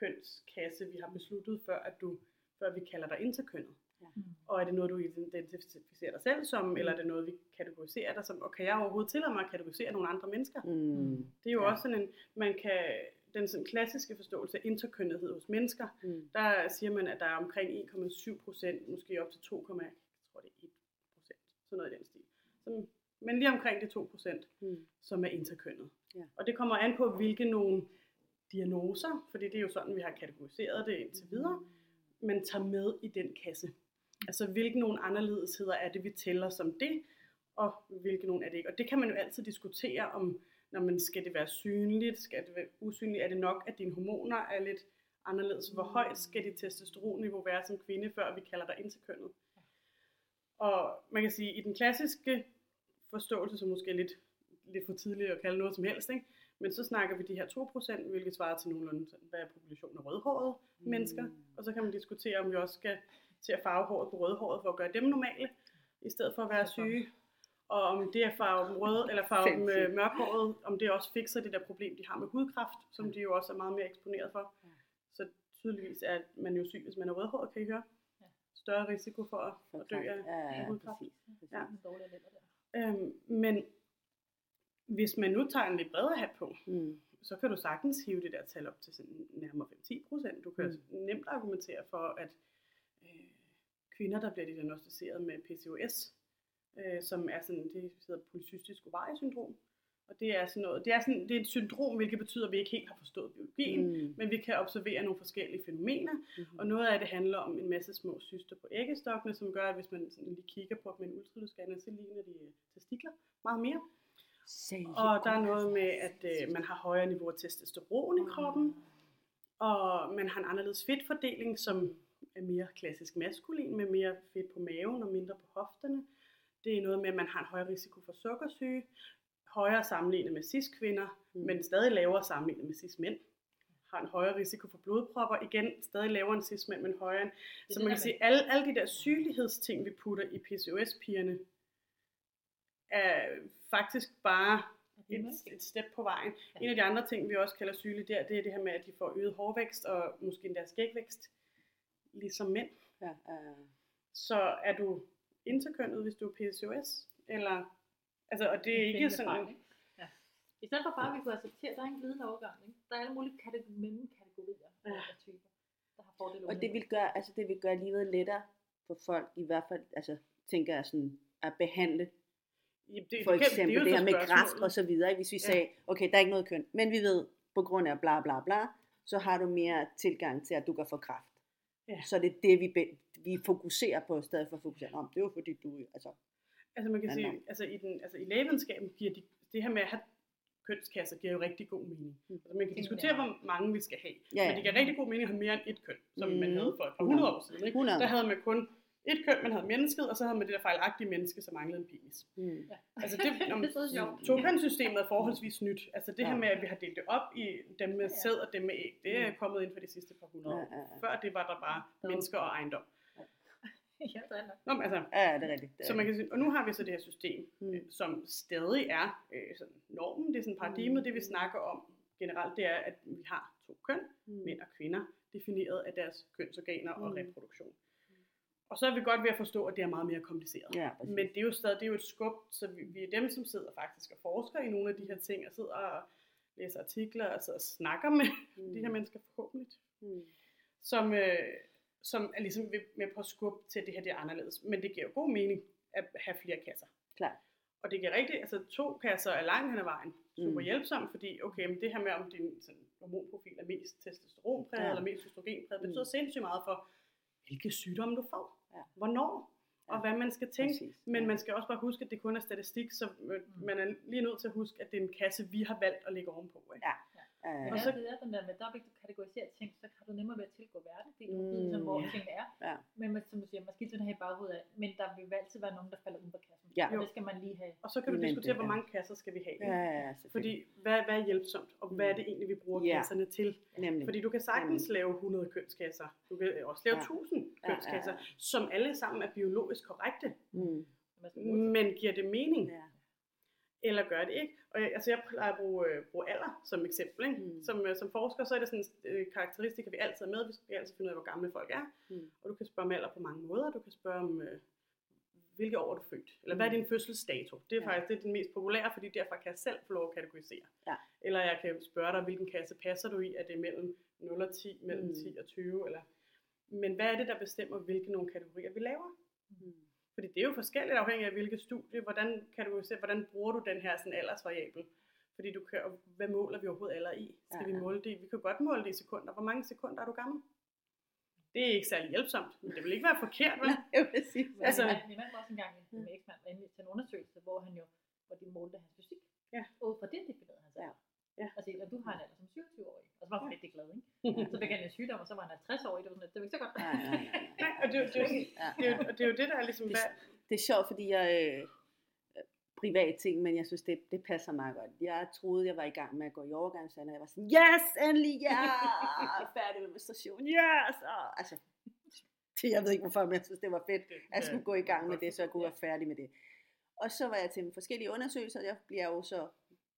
kønskasse, vi har besluttet, før, at du, før vi kalder dig interkønnet. Mm. Og er det noget, du identificerer dig selv som, eller er det noget, vi kategoriserer dig som? Og kan jeg overhovedet tillade mig at kategorisere nogle andre mennesker? Mm. Det er jo Ja. også sådan en, man kan, den sådan klassiske forståelse af interkønnethed hos mennesker, Mm. der siger man, at der er omkring 1,7 procent, måske op til 2, jeg tror det er 1 procent, sådan noget i den stil. Så, men lige omkring de 2 procent, Mm. som er interkønnet. Ja. Og det kommer an på, hvilke nogle diagnoser, fordi det er jo sådan, vi har kategoriseret det indtil videre, man tager med i den kasse. Altså, hvilke nogle anderledesheder er det, vi tæller som det, og hvilke nogle er det ikke. Og det kan man jo altid diskutere om, når man skal det være synligt, skal det være usynligt, er det nok, at dine hormoner er lidt anderledes. Hvor højt skal dit testosteronniveau være som kvinde, før vi kalder dig interkønnet? Og man kan sige, at i den klassiske forståelse, som måske er lidt, lidt for tidligt at kalde noget som helst, ikke? men så snakker vi de her 2%, hvilket svarer til nogenlunde, sådan, hvad er populationen af rødhårede Mm. mennesker, og så kan man diskutere, om vi også skal til at farve håret på rødhåret, for at gøre dem normale, i stedet for at være syge. Og om det er farve dem røde, eller farve dem øh, mørkhåret, om det også fikser det der problem, de har med hudkræft, som de jo også er meget mere eksponeret for. Ja. Så tydeligvis er man jo syg, hvis man er rødhåret, kan I høre. Ja. Større risiko for at, at dø af kræft. Ja, ja, hudkræft. præcis. præcis. Ja. Øhm, men hvis man nu tager en lidt bredere hat på, Mm. så kan du sagtens hive det der tal op til sådan nærmere 5-10 procent. Du kan Mm. nemt argumentere for, at kvinder, der bliver diagnostiseret med PCOS, øh, som er sådan, det hedder polycystisk ovariesyndrom, og det er sådan noget, det er, sådan, det er et syndrom, hvilket betyder, at vi ikke helt har forstået biologien, mm. Mm. men vi kan observere nogle forskellige fænomener, Mhm. og noget af det handler om en masse små cyster på æggestokkene, som gør, at hvis man sådan lige kigger på dem med en ultralydsscanner, så ligner de øh, testikler meget mere. Og der er noget med, at øh, man har højere niveau af testosteron i kroppen, og man har en anderledes fedtfordeling, som er mere klassisk maskulin, med mere fedt på maven og mindre på hofterne. Det er noget med, at man har en højere risiko for sukkersyge, højere sammenlignet med cis-kvinder, Mm. men stadig lavere sammenlignet med cis-mænd. Har en højere risiko for blodpropper, igen stadig lavere end cis-mænd, men højere end. Så man kan sige, alle, alle de der sygelighedsting, vi putter i PCOS-pigerne, er faktisk bare et, et step på vejen. Ja. En af de andre ting, vi også kalder sygelig der, det er det her med, at de får øget hårvækst og måske endda skægvækst, ligesom mænd. Ja, øh, Så er du interkønnet, hvis du er PCOS? Eller, altså, og det er ikke sådan... fejl, ikke? Ja. I stedet for bare, at vi kunne acceptere, at der er en glidende overgang. Ikke? Der er alle mulige kategorier, mellemkategorier Ja. af typer, der har fordele og det vil gøre, altså det vil gøre livet lettere for folk, i hvert fald, altså tænker jeg sådan, at behandle Jamen, det, for det eksempel det, så her med græft og så videre. Hvis vi Ja. sagde, okay, der er ikke noget køn, men vi ved, på grund af bla bla bla, så har du mere tilgang til, at du kan få kræft. Ja. Så det er det, vi, be, vi fokuserer på, i stedet for at fokusere om. Det er jo fordi, du, altså, Altså man kan sige, nå. altså i, den, altså i lægevidenskaben giver de, det her med at have kønskasser giver jo rigtig god mening. Mm. Altså man kan diskutere, hvor mange vi skal have. Ja, ja. Men det giver rigtig god mening at have mere end et køn, som mm. man havde for et par hundrede år siden. Ikke? 100. Der havde man kun et køn, man havde mennesket, og så havde man det der fejlagtige menneske, som manglede en penis. Mm. Ja. Altså det, om, *laughs* det er så sjovt. tokønssystemet er forholdsvis nyt. Altså det her Ja. med, at vi har delt det op i dem med Ja, ja. sæd og dem med æg, det er Mm. kommet inden for de sidste par hundrede Ja, år. ja, ja. Før det var der bare Ja. mennesker og ejendom. ja, *laughs* det er nok. Nå, men altså, Ja, det er rigtigt. Det er Så man kan sige, og nu har vi så det her system, Mm. mm. som stadig er øh, sådan normen, det er sådan paradigmet, Mm. det vi snakker om generelt, det er, at vi har to køn, Mm. mænd og kvinder, defineret af deres kønsorganer og Mm. reproduktion. Og så er vi godt ved at forstå, at det er meget mere kompliceret. Ja, præcis. Men det er jo stadig det er jo et skub, så vi, vi er dem, som sidder faktisk og forsker i nogle af de her ting, og sidder og læser artikler, og sidder og snakker med Mm. de her mennesker forhåbentlig, Mm. som, øh, som er ligesom med på at skubbe til, at det her det er anderledes. Men det giver jo god mening at have flere kasser. Klart. Og det giver rigtigt, altså to kasser er langt hen ad vejen super Mm. hjælpsomt, fordi okay, men det her med, om din sådan, hormonprofil er mest testosteronpræget Ja. eller mest østrogenpræget, Mm. betyder sindssygt meget for, hvilke sygdomme du får, Ja. hvornår, og hvad man skal tænke. Præcis. Men man skal også bare huske, at det kun er statistik, så øh, man er lige nødt til at huske, at det er en kasse, vi har valgt at lægge ovenpå. Ikke? Ja. Ja, Øh, det, Og er, så- det er den der med, er at kategorisere ting, så har du nemmere ved at tilgå verden, fordi du Mm, ved ligesom, hvor ja. tingene er. Ja. Men man, som du siger, man skal altid have i baghovedet af, men der vil altid være nogen, der falder ud af kassen. Ja. Og det skal man lige have. Og så kan du Men diskutere, det hvor er- mange kasser skal vi have. Ja, ja, ja. Fordi, hvad, hvad er hjælpsomt, og hvad er det egentlig, vi bruger Ja. kasserne til? Nemlig. Fordi du kan sagtens lave 100 kønskasser. Du kan også lave Ja. 1000 Ja, ja, kønskasser, ja. som alle sammen er biologisk korrekte. Mm. Men giver det mening? Ja. Eller gør det ikke? Og jeg, altså jeg plejer at bruge, øh, bruge alder som eksempel. Ikke? Mm. Som, øh, som forsker, så er det sådan øh, karakteristika, vi altid er med. Vi skal altid finde ud af, hvor gamle folk er. Mm. Og du kan spørge om alder på mange måder. Du kan spørge om, øh, hvilke år er du født? Eller hvad er Mm. din fødselsdato? Det er Ja. faktisk det er den mest populære, fordi derfra kan jeg selv få lov at kategorisere. Ja. Eller jeg kan spørge dig, hvilken kasse passer du i? Er det mellem 0 og 10, mellem Mm. 10 og 20? Eller... Men hvad er det, der bestemmer, hvilke nogle kategorier vi laver? Mm. Fordi det er jo forskelligt afhængig af hvilket studie, hvordan kan du se, hvordan bruger du den her sådan aldersvariabel? Fordi du kan, hvad måler vi overhovedet alder i? Skal Ja, vi måle det? Vi kan godt måle det i sekunder. Hvor mange sekunder er du gammel? Det er ikke særlig hjælpsomt, men det vil ikke være forkert, vel? *laughs* Ja, præcis. Altså, Altså- min, mand, var også engang en med eksmand til en undersøgelse, hvor han jo, hvor de målte hans fysik. Ja. Og ud fra det definerede han sig. Ja. Ja. Altså, og du har en alder som 27-årig. Og så var han rigtig glad, ikke? Så fik han en sygdom, og så var han 50-årig. Det var sådan, det var ikke så godt. Nej, nej, nej, *laughs* og det, er jo- det, er jo- Ja, det, er jo- og det er jo det, der er ligesom, Det- Det er sjovt, fordi jeg... Øh, privat ting, men jeg synes, det, det passer meget godt. Jeg troede, jeg var i gang med at gå i overgangsalder, og jeg var sådan, yes, endelig, ja, *laughs* yeah! færdig med menstruation, yes! Og, altså, det, jeg ved ikke hvorfor, men jeg synes, det var fedt, at jeg skulle gå i gang med det, så jeg kunne være færdig med det. Og så var jeg til forskellige undersøgelser, og jeg bliver jo så,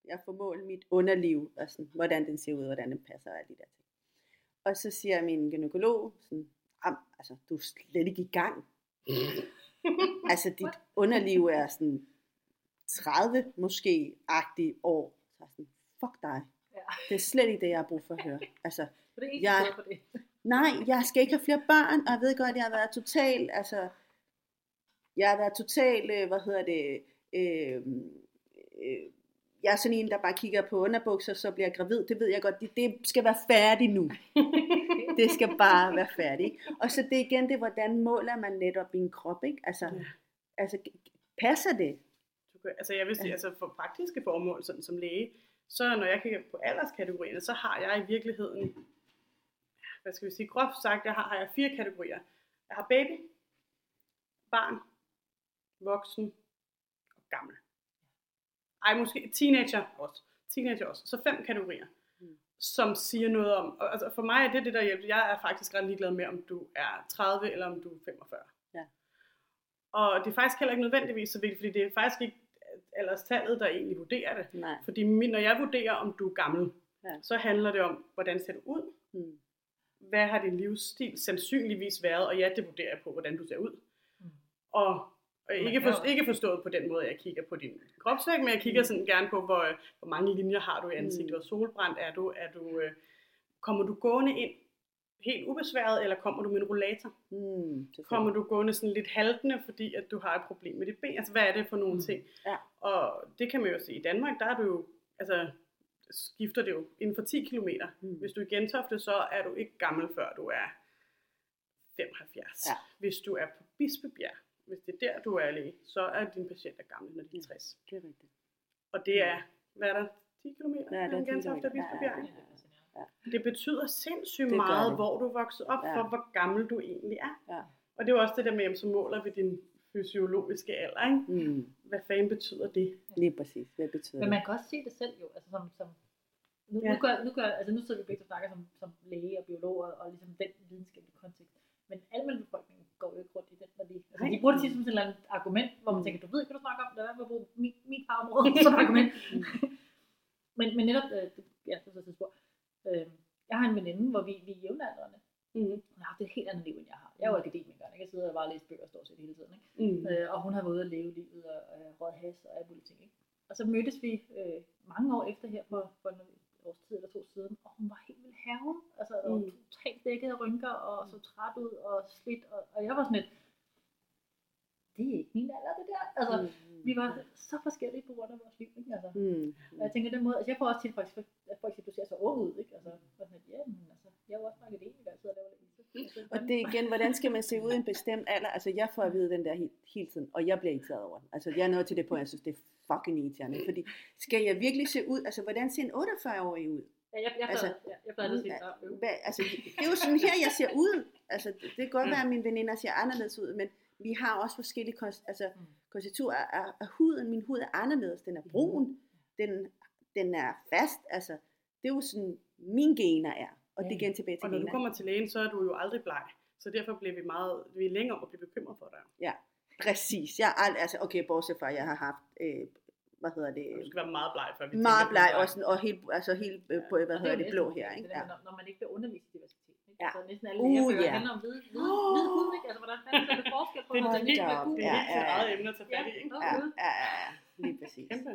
jeg får målt mit underliv, og sådan, hvordan den ser ud, hvordan den passer, og alle de der ting. Og så siger min gynekolog, sådan, "Am, altså, du er slet ikke i gang. *laughs* altså, dit underliv er sådan 30 måske agtig år. Så er sådan, fuck dig. Ja. Det er slet ikke det, jeg har brug for at høre. Altså, Så *laughs* det er ikke Jeg- på det. *laughs* nej, jeg skal ikke have flere børn, og jeg ved godt, jeg har været total, altså, jeg har været total, øh, hvad hedder det, øh, øh, jeg er sådan en, der bare kigger på underbukser, så bliver jeg gravid, det ved jeg godt, det, det skal være færdigt nu. *laughs* Det skal bare være færdigt. Og så det igen det, hvordan måler man netop en krop, ikke? Altså, Ja. altså passer det? altså jeg vil sige, altså for praktiske formål, sådan som læge, så når jeg kigger på alderskategorierne, så har jeg i virkeligheden, hvad skal vi sige, groft sagt, jeg har, har jeg fire kategorier. Jeg har baby, barn, voksen og gammel. Ej, måske teenager også. Teenager også. Så fem kategorier, Mm. som siger noget om, og altså for mig er det det, der hjælper. Jeg er faktisk ret ligeglad med, om du er 30 eller om du er 45. Ja. Og det er faktisk heller ikke nødvendigvis så vigtigt, fordi det er faktisk ikke alderstallet, der egentlig vurderer det. Nej. Fordi når jeg vurderer, om du er gammel, Ja. så handler det om, hvordan ser du ud? Mm. Hvad har din livsstil sandsynligvis været? Og ja, det vurderer jeg på, hvordan du ser ud. Mm. Og, og ikke, for, ikke forstået på den måde, at jeg kigger på din kropsvægt, men jeg kigger Mm. sådan gerne på, hvor, hvor mange linjer har du i ansigtet, Mm. hvor solbrændt er du, er du øh, kommer du gående ind helt ubesværet, eller kommer du med en rollator? Mm. Kommer du gående sådan lidt haltende, fordi at du har et problem med dit ben? Altså, hvad er det for nogle Mm. ting? Ja. Og det kan man jo se i Danmark, der er du jo, altså, skifter det jo inden for 10 km. Mm. Hvis du er Gentofte, så er du ikke gammel, før du er 75. Ja. Hvis du er på Bispebjerg, hvis det er der, du er læge, så er din patient er gammel, når de er Ja. 60. Det er rigtigt. Og det er, hvad er der, 10 km Ja, det er mellem 10 Gentofte og. Ja, Bispebjerg? ja, Ja. Det betyder sindssygt Det meget, det. hvor du vokset op, Ja. for hvor gammel du egentlig er. Ja. Og det er jo også det der med, at så måler vi din fysiologiske alder, ikke? Mm. Hvad fanden betyder det? Lige præcis. Hvad betyder Men det? man kan også se det selv jo, altså som, som nu, Ja. ja. nu, gør, nu, gør, altså nu sidder vi begge og snakker som, som læge og biologer og ligesom den videnskabelige kontekst. Men almindelig befolkningen går jo ikke rundt i den, når de, altså Nej. de bruger det tit som sådan et eller andet argument, hvor man Mm. tænker, du ved ikke, hvad du snakker om, lad være med at bruge min, min fagområde *laughs* som argument. *laughs* men, men netop, øh, ja, det er så spor. Øh, jeg har en veninde, hvor vi, vi er jævnaldrende. Mm. Hun har haft et helt andet liv, end jeg har. Jeg er jo akademiker, ikke? jeg sidder og bare og læser bøger stort set hele tiden. Ikke? Mm. Øh, og hun har været ude at leve livet og øh, røget has og alle mulige ting. Ikke? Og så mødtes vi øh, mange år efter her på, for en års tid eller to siden, og hun var helt vildt hervet. Altså, Mm. totalt dækket af rynker og så træt ud og slidt. Og, og jeg var sådan lidt, det er ikke min alder, det der. Altså, Mm. Vi var så forskellige på grund af vores liv. Ikke? Altså, Mm. og jeg tænker den måde, altså jeg får også faktisk, at folk siger, du ser så ung ud, ikke? Altså, så jeg sådan, ja, men altså, jeg er jo også akademiker, jeg sidder og laver lidt. Altså, Og det er igen, hvordan skal man se ud i en bestemt alder? Altså, jeg får at vide den der hele, hele tiden, og jeg bliver irriteret over den. Altså, jeg er nået til det point, jeg synes, det er fucking irriterende. Fordi, skal jeg virkelig se ud? Altså, hvordan ser en 48-årig ud? Ja, jeg, jeg, Altså, jeg, jeg plejede at at øv. Hvad, altså, det er jo sådan her, jeg ser ud. Altså, det, det kan godt være, at mine veninder ser anderledes ud, men vi har også forskellige konst, altså, Mm. Konstiturer af, af, af huden. Min hud er anderledes. Den er brun. Den, den er fast. Altså, det er jo sådan, mine gener er. Og det er igen tilbage til Og når du gener. kommer til lægen, så er du jo aldrig bleg. Så derfor bliver vi meget, vi er længere om at blive bekymret for dig. Præcis. Jeg er altså, okay, bortset fra, at jeg har haft, øh, hvad hedder det, Du skal være meget bleg, før vi meget bleg, du er og, sådan, og helt, altså helt øh, på, hvad Og hedder er det, blå her, det ikke? Ja. Når, når man ikke bliver undervist i diversitet. Ja. Altså næsten alle Uh, lægerbøger ja. handler om hvide, hvide, hvide hud, ikke? Altså hvordan fanden er det forskel på Det er helt, med gul? det er Ja, ja, ja. eget emne at tage fat i, ikke? Ja, ja, ja, lige præcis. Kæmpe.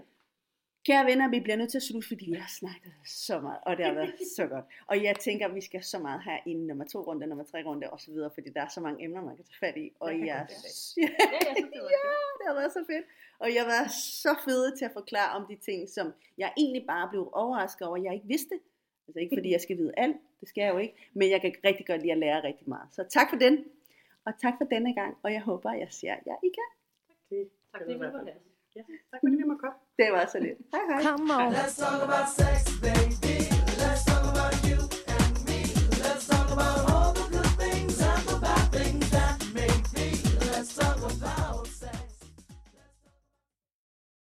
Kære venner, vi bliver nødt til at slutte, fordi vi har snakket så meget, og det har været så godt. Og jeg tænker, at vi skal så meget have i nummer to runde, nummer tre runde osv., fordi der er så mange emner, man kan tage fat i. Og Jeg jeg, *laughs* ja, jeg det var ja, det har været så fedt. Og jeg var så fed til at forklare om de ting, som jeg egentlig bare blev overrasket over, at jeg ikke vidste. Altså ikke fordi jeg skal vide alt, det skal jeg jo ikke, men jeg kan rigtig godt lide at lære rigtig meget. Så tak for den, og tak for denne gang, og jeg håber, jeg ser jer igen. Det Tak, skal det var det. Ja, tak fordi vi måtte komme. Det var så lidt. Hej hej. Let's talk about sex, baby.